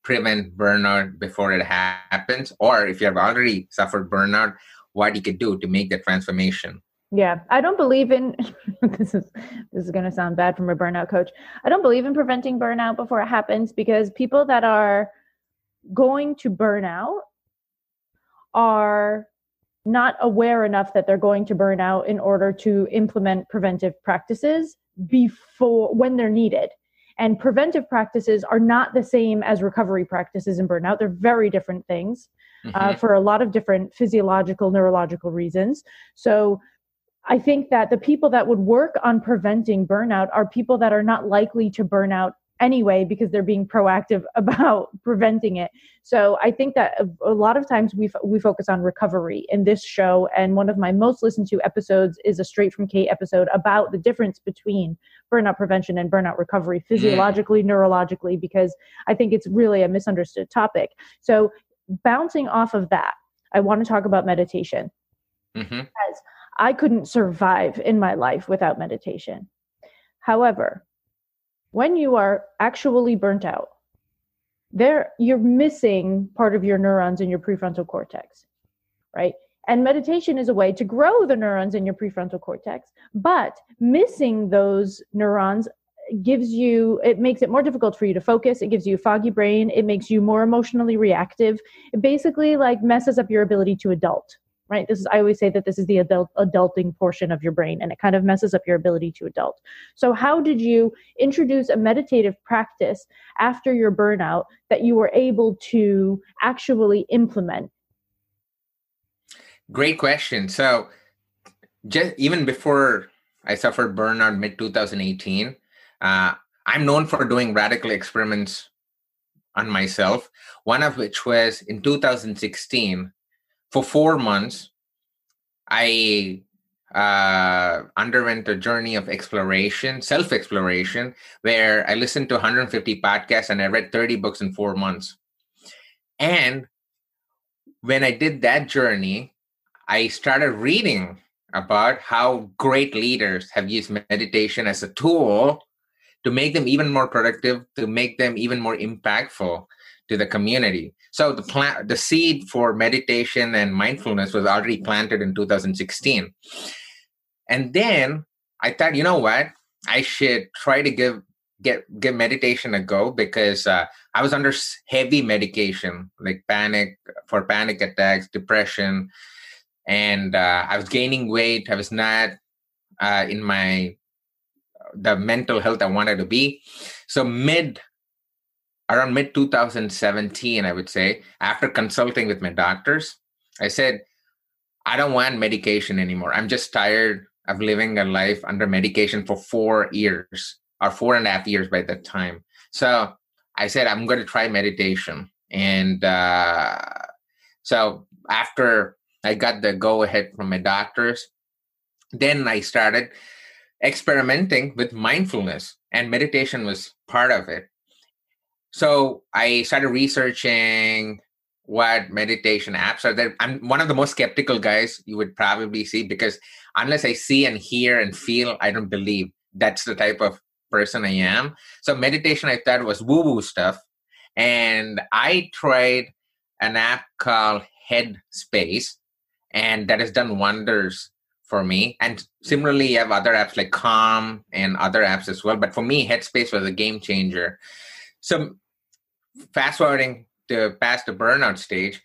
prevent burnout before it happens or if you have already suffered burnout what you could do to make that transformation Yeah, I don't believe in this is this is going to sound bad from a burnout coach. I don't believe in preventing burnout before it happens because people that are going to burn out are not aware enough that they're going to burn out in order to implement preventive practices before when they're needed. And preventive practices are not the same as recovery practices in burnout. They're very different things uh, Mhm. for a lot of different physiological, neurological reasons. So I think that the people that would work on preventing burnout are people that are not likely to burn out anyway because they're being proactive about preventing it. So I think that a, a lot of times we, f- we focus on recovery in this show. And one of my most listened to episodes is a Straight from Kate episode about the difference between burnout prevention and burnout recovery physiologically, neurologically, because I think it's really a misunderstood topic. So bouncing off of that, I want to talk about meditation. Mhm. I couldn't survive in my life without meditation. However, when you are actually burnt out, there you're missing part of your neurons in your prefrontal cortex, right? And meditation is a way to grow the neurons in your prefrontal cortex, but missing those neurons gives you it makes it more difficult for you to focus. It gives you a foggy brain. It makes you more emotionally reactive. It basically like messes up your ability to adult right? This is i always say that this is the adult adulting portion of your brain and it kind of messes up your ability to adult. So how did you introduce a meditative practice after your burnout that you were able to actually implement great question so just even before i suffered burnout mid 2018 uh, I'm known for doing radical experiments on myself, one of which was in 2016. For four months, I uh, underwent a journey of exploration, self exploration, where I listened to 150 podcasts and I read 30 books in four months. And when I did that journey, I started reading about how great leaders have used meditation as a tool to make them even more productive, to make them even more impactful to the community. So the plant, the seed for meditation and mindfulness was already planted in 2016. And then I thought, you know what? I should try to give get give meditation a go because uh, I was under heavy medication, like panic for panic attacks, depression, and uh, I was gaining weight. I was not uh, in my the mental health I wanted to be. So mid around mid 2017, I would say, after consulting with my doctors, I said, I don't want medication anymore. I'm just tired of living a life under medication for four years or four and a half years by that time. So I said, I'm going to try meditation. And uh, so after I got the go ahead from my doctors, then I started experimenting with mindfulness and meditation was part of it. So i started researching what meditation apps are. There i'm one of the most skeptical guys you would probably see because unless i see and hear and feel i don't believe. That's the type of person i am. So meditation i thought was woo woo stuff. And i tried an app called headspace and that has done wonders for me. And similarly, you have other apps like Calm and other apps as well. But for me, Headspace was a game changer. So fast forwarding to past the burnout stage,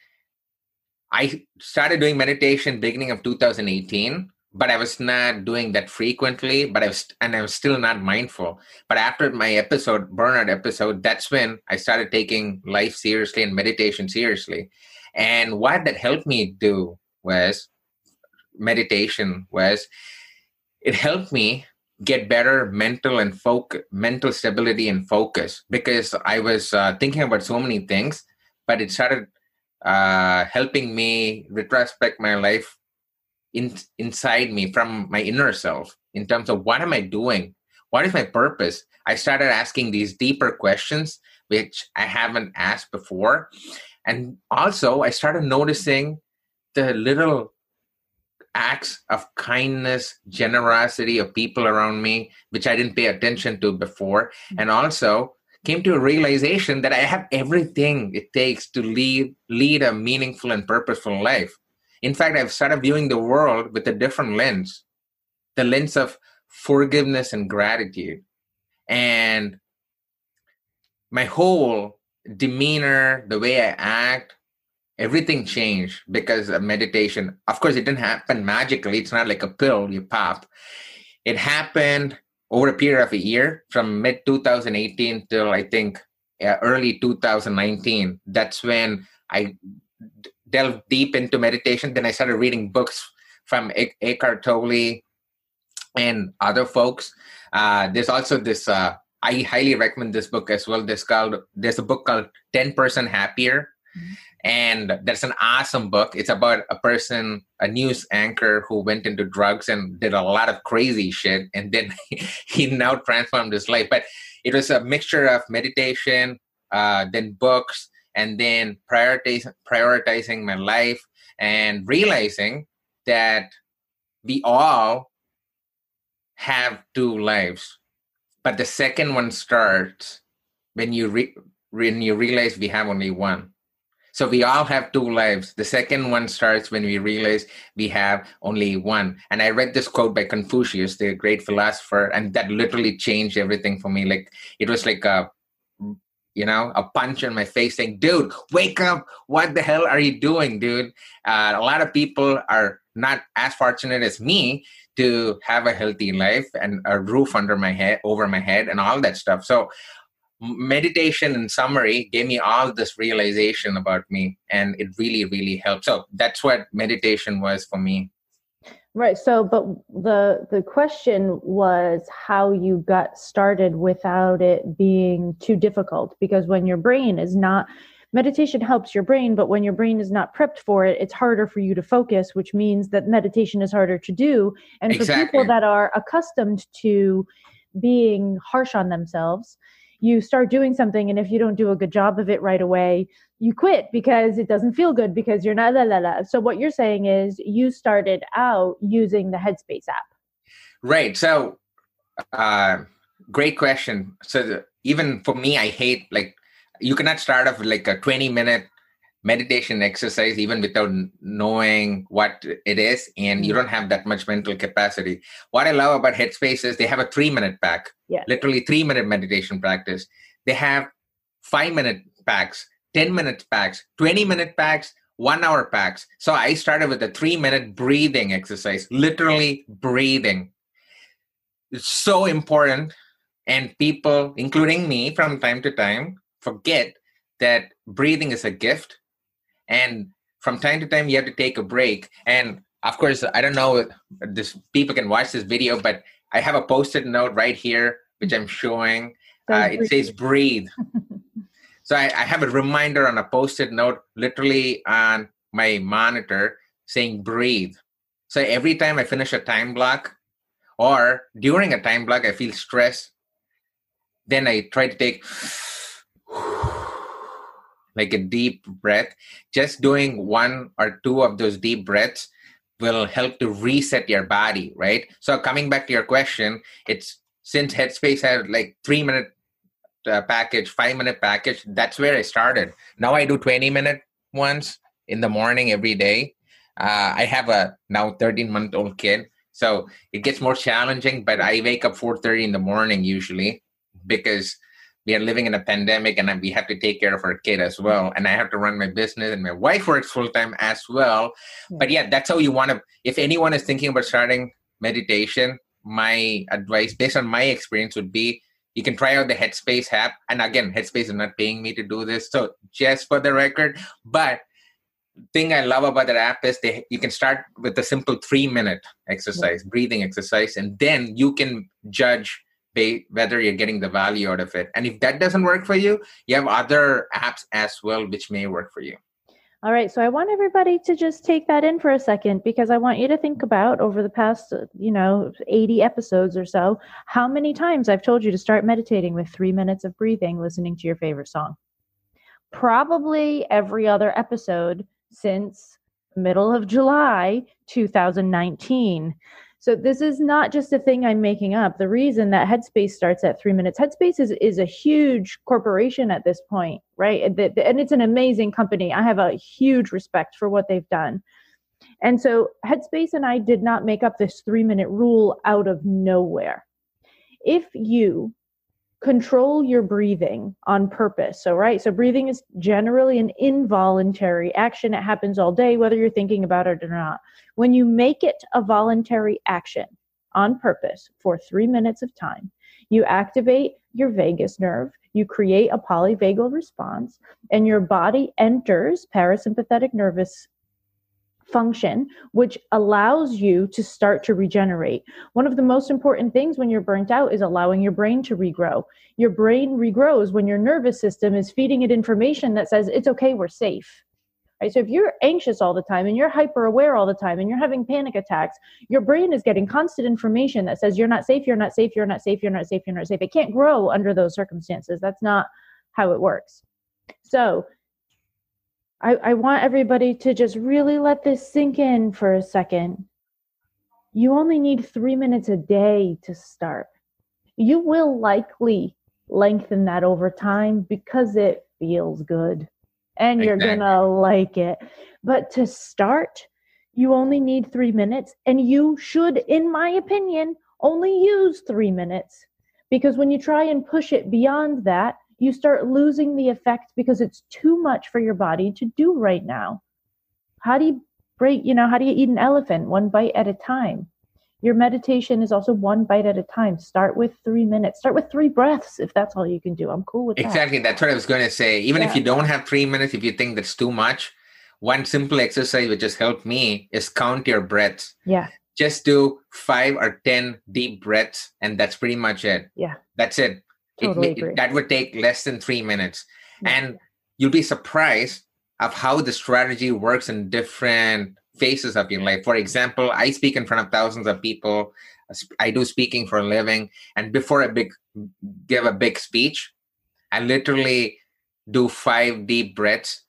I started doing meditation beginning of 2018, but I was not doing that frequently. But I was, and I was still not mindful. But after my episode, burnout episode, that's when I started taking life seriously and meditation seriously. And what that helped me do was meditation was it helped me get better mental and focus mental stability and focus because i was uh, thinking about so many things but it started uh, helping me retrospect my life in, inside me from my inner self in terms of what am i doing? What is my purpose? I started asking these deeper questions which i haven't asked before. And also i started noticing the little acts of kindness, generosity of people around me, which I didn't pay attention to before. Mm-hmm. And also came to a realization that I have everything it takes to lead lead a meaningful and purposeful life. In fact, I've started viewing the world with a different lens, the lens of forgiveness and gratitude. And my whole demeanor, the way I act, everything changed because of meditation. Of course, it didn't happen magically. It's not like a pill you pop. It happened over a period of a year from mid 2018 till I think uh, early 2019. That's when I d- delved deep into meditation. Then I started reading books from e- Eckhart Tolle and other folks. Uh, there's also this. Uh, I highly recommend this book as well. This called. There's a book called 10% Happier. Mm-hmm. And that's an awesome book. It's about a person a news anchor who went into drugs and did a lot of crazy shit and then he now transformed his life. But it was a mixture of meditation uh, then books and then prioritizing my life and realizing that we all have two lives. But the second one starts when you re- when you realize we have only one So we all have two lives. The second one starts when we realize we have only one. And I read this quote by Confucius, the great philosopher, and that literally changed everything for me. Like it was like a you know, a punch in my face saying, dude, wake up. What the hell are you doing, dude? Uh, a lot of people are not as fortunate as me to have a healthy life and a roof under my head, over my head, and all that stuff. So, meditation in summary gave me all this realization about me, and it really, really helped. So, that's what meditation was for me. Right. So, but the the question was how you got started without it being too difficult because when your brain is not meditation helps your brain, but when your brain is not prepped for it, it's harder for you to focus, which means that meditation is harder to do. And exactly. for people that are accustomed to being harsh on themselves, you start doing something and if you don't do a good job of it right away you quit because it doesn't feel good because you're not la la la. So what you're saying is you started out using the headspace app. Right. So uh great question. So the, even for me i hate like you cannot start off like a 20 minute meditation exercise even without knowing what it is and you mm. don't have that much mental capacity. What i love about headspace is they have a three minute pack yeah. literally three minute meditation practice. They have five minute packs 10 minute packs 20 minute packs one hour packs. So i started with a three minute breathing exercise literally breathing. It's so important and people including me from time to time forget that breathing is a gift and from time to time you have to take a break. And of course i don't know this people can watch this video but i have a post-it note right here which i'm showing. Uh, it says breathe. So I, I have a reminder on a post-it note literally on my monitor saying breathe. So every time i finish a time block or during a time block i feel stress then i try to take like a deep breath, just doing one or two of those deep breaths will help to reset your body, right? So coming back to your question, it's since Headspace had like three minute uh, package, five minute package, that's where I started. Now I do 20 minute ones in the morning every day. Uh, I have a now 13 month old kid, so it gets more challenging. But I wake up 4:30 in the morning usually because we are living in a pandemic and we have to take care of our kid as well. And i have to run my business and my wife works full time as well. Yeah. but yeah that's how you want to if anyone is thinking about starting meditation my advice based on my experience would be you can try out the headspace app. And again headspace is not paying me to do this. So just for the record but thing i love about that app is they you can start with a simple three minute exercise yeah. breathing exercise. And then you can judge whether you're getting the value out of it. And if that doesn't work for you, you have other apps as well which may work for you. All right, so I want everybody to just take that in for a second because I want you to think about over the past, you know, 80 episodes or so, how many times I've told you to start meditating with 3 minutes of breathing listening to your favorite song. Probably every other episode since middle of July 2019. So this is not just a thing I'm making up. The reason that Headspace starts at three minutes, Headspace is, is a huge corporation at this point, right? And it's an amazing company. I have a huge respect for what they've done. And so Headspace and I did not make up this three minute rule out of nowhere. If you control your breathing on purpose. So, right, so breathing is generally an involuntary action. It happens all day, whether you're thinking about it or not. When you make it a voluntary action on purpose for three minutes of time, you activate your vagus nerve, you create a polyvagal response, and your body enters parasympathetic nervous function, which allows you to start to regenerate. One of the most important things when you're burnt out is allowing your brain to regrow. Your brain regrows when your nervous system is feeding it information that says, it's okay, we're safe. Right? So if you're anxious all the time and you're hyper aware all the time and you're having panic attacks, your brain is getting constant information that says you're not safe, you're not safe, you're not safe, you're not safe, you're not safe. It can't grow under those circumstances. That's not how it works. So I, I want everybody to just really let this sink in for a second. You only need three minutes a day to start. You will likely lengthen that over time because it feels good. and you're Exactly. gonna like it. But to start, you only need three minutes, and you should, in my opinion, only use three minutes because when you try and push it beyond that, you start losing the effect because it's too much for your body to do right now. How do you break, you know, how do you eat an elephant one bite at a time? Your meditation is also one bite at a time. Start with three minutes. Start with three breaths if that's all you can do. I'm cool with that. Exactly. That's what I was going to say. Even if you don't have three minutes, if you think that's too much, one simple exercise which has helped me is count your breaths. Yeah. Just do five or 10 deep breaths, and that's pretty much it. Yeah. That's it. It Totally ma- agree. that would take less than three minutes. Yeah. And you'll be surprised of how the strategy works in different phases of your life. For example, I speak in front of thousands of people. I do speaking for a living, and before I big give a big speech, I literally do five deep breaths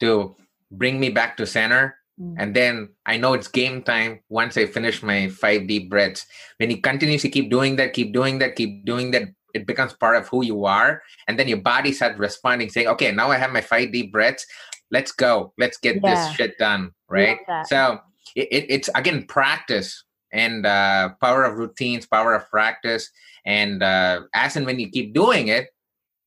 to bring me back to center. Mm. And then I know it's game time once I finish my five deep breaths. When you continuously keep doing that, keep doing that, keep doing that, it becomes part of who you are. And then your body starts responding, saying, okay, now I have my five deep breaths. Let's go. Let's get Yeah. this shit done. Right. So it, it, it's again practice and uh, power of routines, power of practice. And uh, as and when you keep doing it,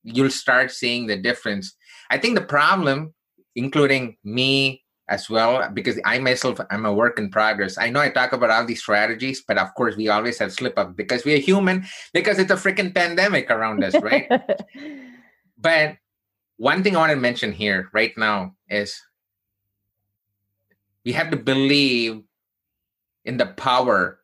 you'll start seeing the difference. I think the problem, including me as well, because I myself I'm a work in progress. I know I talk about all these strategies, but of course we always have slip up because we're human, because it's a freaking pandemic around us, right? but one thing I want to mention here right now is we have to believe in the power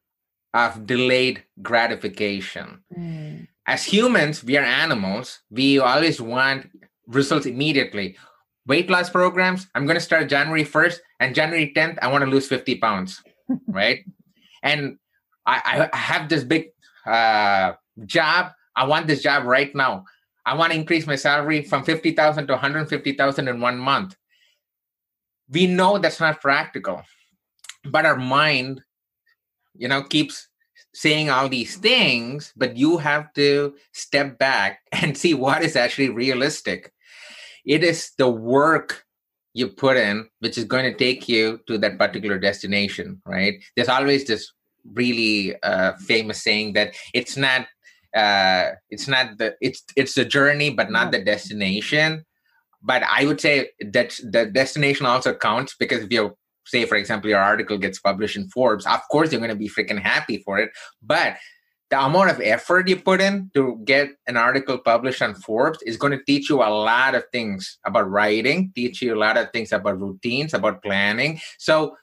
of delayed gratification. Mm. As humans, we are animals. We always want results immediately. Weight loss programs, I'm going to start January 1st, and January 10th, I want to lose 50 pounds, right? And I, I have this big uh, job. I want this job right now. I want to increase my salary from 50,000 to 150,000 in one month. We know that's not practical, but our mind, you know, keeps saying all these things, but you have to step back and see what is actually realistic. It is the work you put in which is going to take you to that particular destination, right? There's always this really uh, famous saying that it's not uh it's not the it's it's the journey but not the destination. But i would say that the destination also counts because if you say for example your article gets published in forbes of course you're going to be freaking happy for it. But the amount of effort you put in to get an article published on forbes is going to teach you a lot of things about writing teach you a lot of things about routines about planning so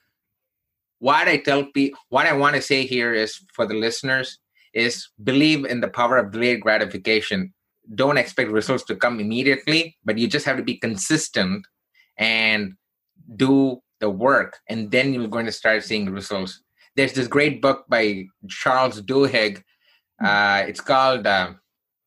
what i tell people what i want to say here is for the listeners is believe in the power of delayed gratification. Don't expect results to come immediately, but you just have to be consistent and do the work, and then you're going to start seeing results. There's this great book by Charles Duhigg. Uh, it's called, uh,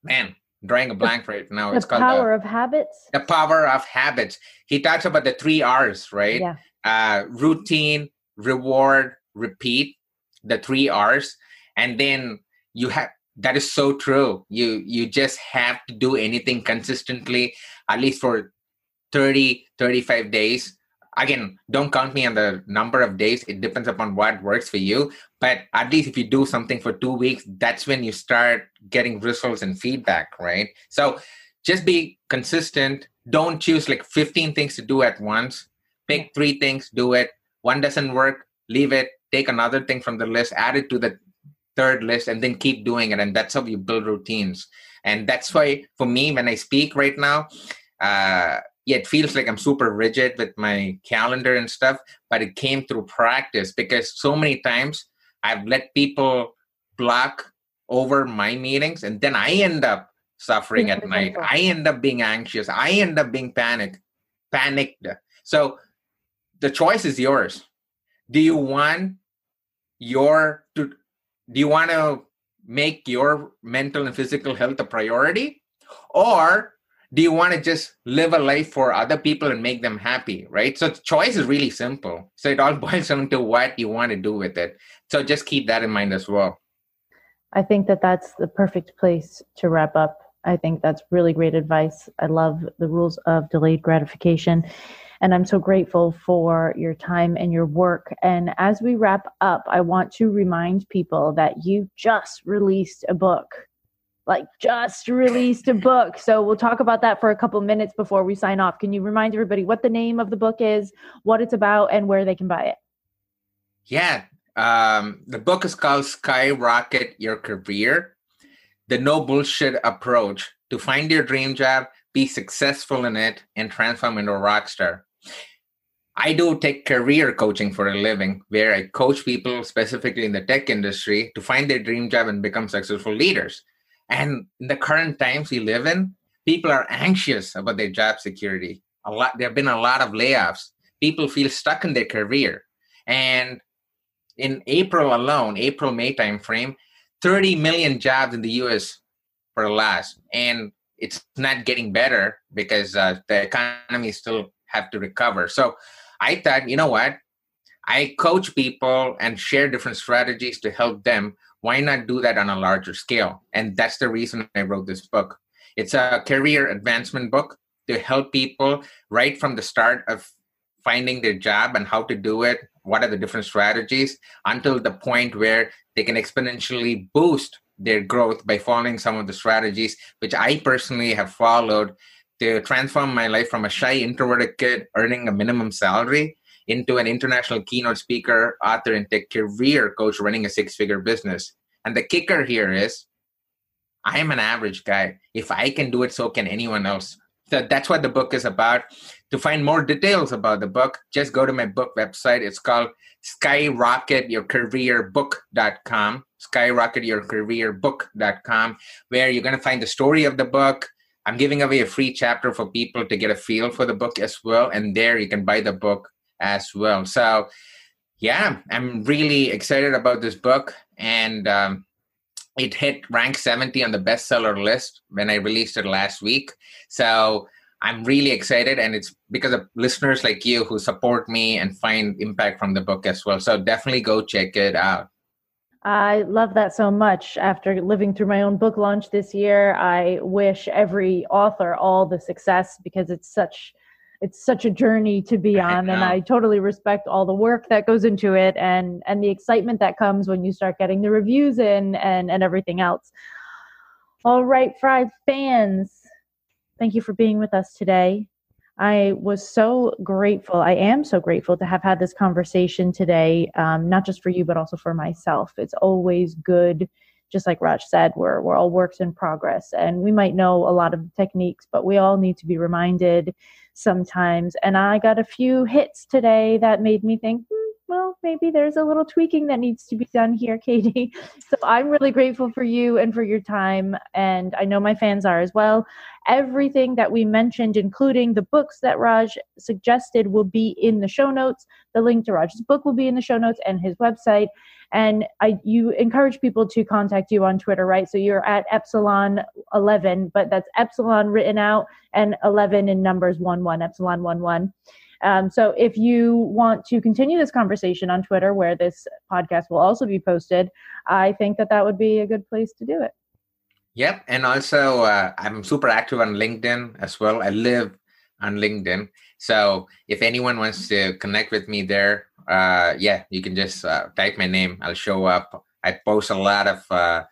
man, drawing a blank right now. the It's called power uh, of habits. The Power of Habits. He talks about the three R's, right? Yeah. uh, routine, reward, repeat, the three R's, and then you have that is so true. You you just have to do anything consistently, at least for 30, 35 days. Again, don't count me on the number of days. It depends upon what works for you. But at least if you do something for two weeks, that's when you start getting results and feedback, right? So just be consistent. Don't choose like 15 things to do at once. Pick three things, do it. One doesn't work, leave it. Take another thing from the list, add it to the third list, and then keep doing it. And that's how you build routines. And that's why, for me, when I speak right now, uh, yeah, it feels like I'm super rigid with my calendar and stuff, but it came through practice because so many times I've let people block over my meetings, and then I end up suffering at night. I end up being anxious. I end up being panicked, panicked. So the choice is yours. Do you want your to do you want to make your mental and physical health a priority or do you want to just live a life for other people and make them happy right so choice is really simple so it all boils down to what you want to do with it so just keep that in mind as well I think that that's the perfect place to wrap up I think that's really great advice. I love the rules of delayed gratification. And I'm so grateful for your time and your work. And as we wrap up, I want to remind people that you just released a book. Like, just released a book. So, we'll talk about that for a couple minutes before we sign off. Can you remind everybody what the name of the book is, what it's about, and where they can buy it? Yeah. Um, the book is called Skyrocket Your Career The No Bullshit Approach to Find Your Dream Job, Be Successful in It, and Transform into a rock star. I do tech career coaching for a living, where I coach people specifically in the tech industry to find their dream job and become successful leaders. And in the current times we live in, people are anxious about their job security. A lot there have been a lot of layoffs. People feel stuck in their career. And in April alone, April May timeframe, 30 million jobs in the US for last, and it's not getting better because uh, the economy still have to recover. So I thought, you know what? I coach people and share different strategies to help them. Why not do that on a larger scale? And that's the reason I wrote this book. It's a career advancement book to help people right from the start of finding their job and how to do it, what are the different strategies, until the point where they can exponentially boost their growth by following some of the strategies, which I personally have followed to transform my life from a shy, introverted kid earning a minimum salary into an international keynote speaker, author, and tech career coach running a six figure business. And the kicker here is I am an average guy. If I can do it, so can anyone else. So that's what the book is about. To find more details about the book, just go to my book website. It's called skyrocketyourcareerbook.com, skyrocketyourcareerbook.com, where you're going to find the story of the book, I'm giving away a free chapter for people to get a feel for the book as well. And there you can buy the book as well. So, yeah, I'm really excited about this book. And um, it hit rank 70 on the bestseller list when I released it last week. So, I'm really excited, and it's because of listeners like you who support me and find impact from the book as well. So, definitely go check it out. I love that so much. After living through my own book launch this year, I wish every author all the success because it's such it's such a journey to be on and I totally respect all the work that goes into it and and the excitement that comes when you start getting the reviews in and and everything else. All right, Fried fans, thank you for being with us today. I was so grateful. I am so grateful to have had this conversation today, um, not just for you, but also for myself. It's always good, just like Raj said, we're, we're all works in progress and we might know a lot of techniques, but we all need to be reminded sometimes. And I got a few hits today that made me think, hmm, well, maybe there's a little tweaking that needs to be done here, Katie. So I'm really grateful for you and for your time. And I know my fans are as well. Everything that we mentioned, including the books that Raj suggested, will be in the show notes. The link to Raj's book will be in the show notes and his website. And I, you encourage people to contact you on Twitter, right? So you're at Epsilon 11, but that's Epsilon written out and 11 in numbers 1 1, Epsilon 1 1. Um, so if you want to continue this conversation on Twitter, where this podcast will also be posted, I think that that would be a good place to do it. Yep. And also, uh, I'm super active on LinkedIn as well. I live on LinkedIn. So if anyone wants to connect with me there, uh, yeah, you can just uh, type my name. I'll show up. I post a lot of uh,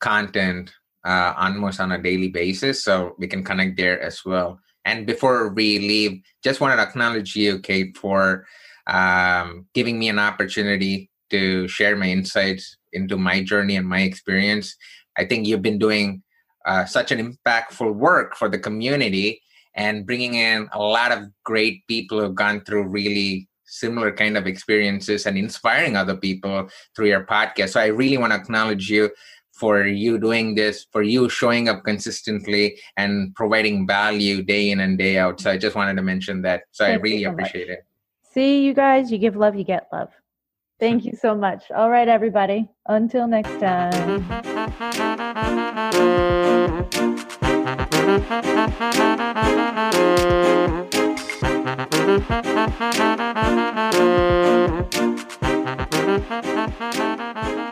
content uh, almost on a daily basis. So we can connect there as well. And before we leave, just wanted to acknowledge you, Kate, for um, giving me an opportunity to share my insights into my journey and my experience. I think you've been doing uh, such an impactful work for the community and bringing in a lot of great people who've gone through really similar kind of experiences and inspiring other people through your podcast. So I really want to acknowledge you for you doing this, for you showing up consistently and providing value day in and day out. So I just wanted to mention that. So Thank I really so appreciate much. it. See, you guys, you give love, you get love. Thank you so much. All right, everybody. Until next time.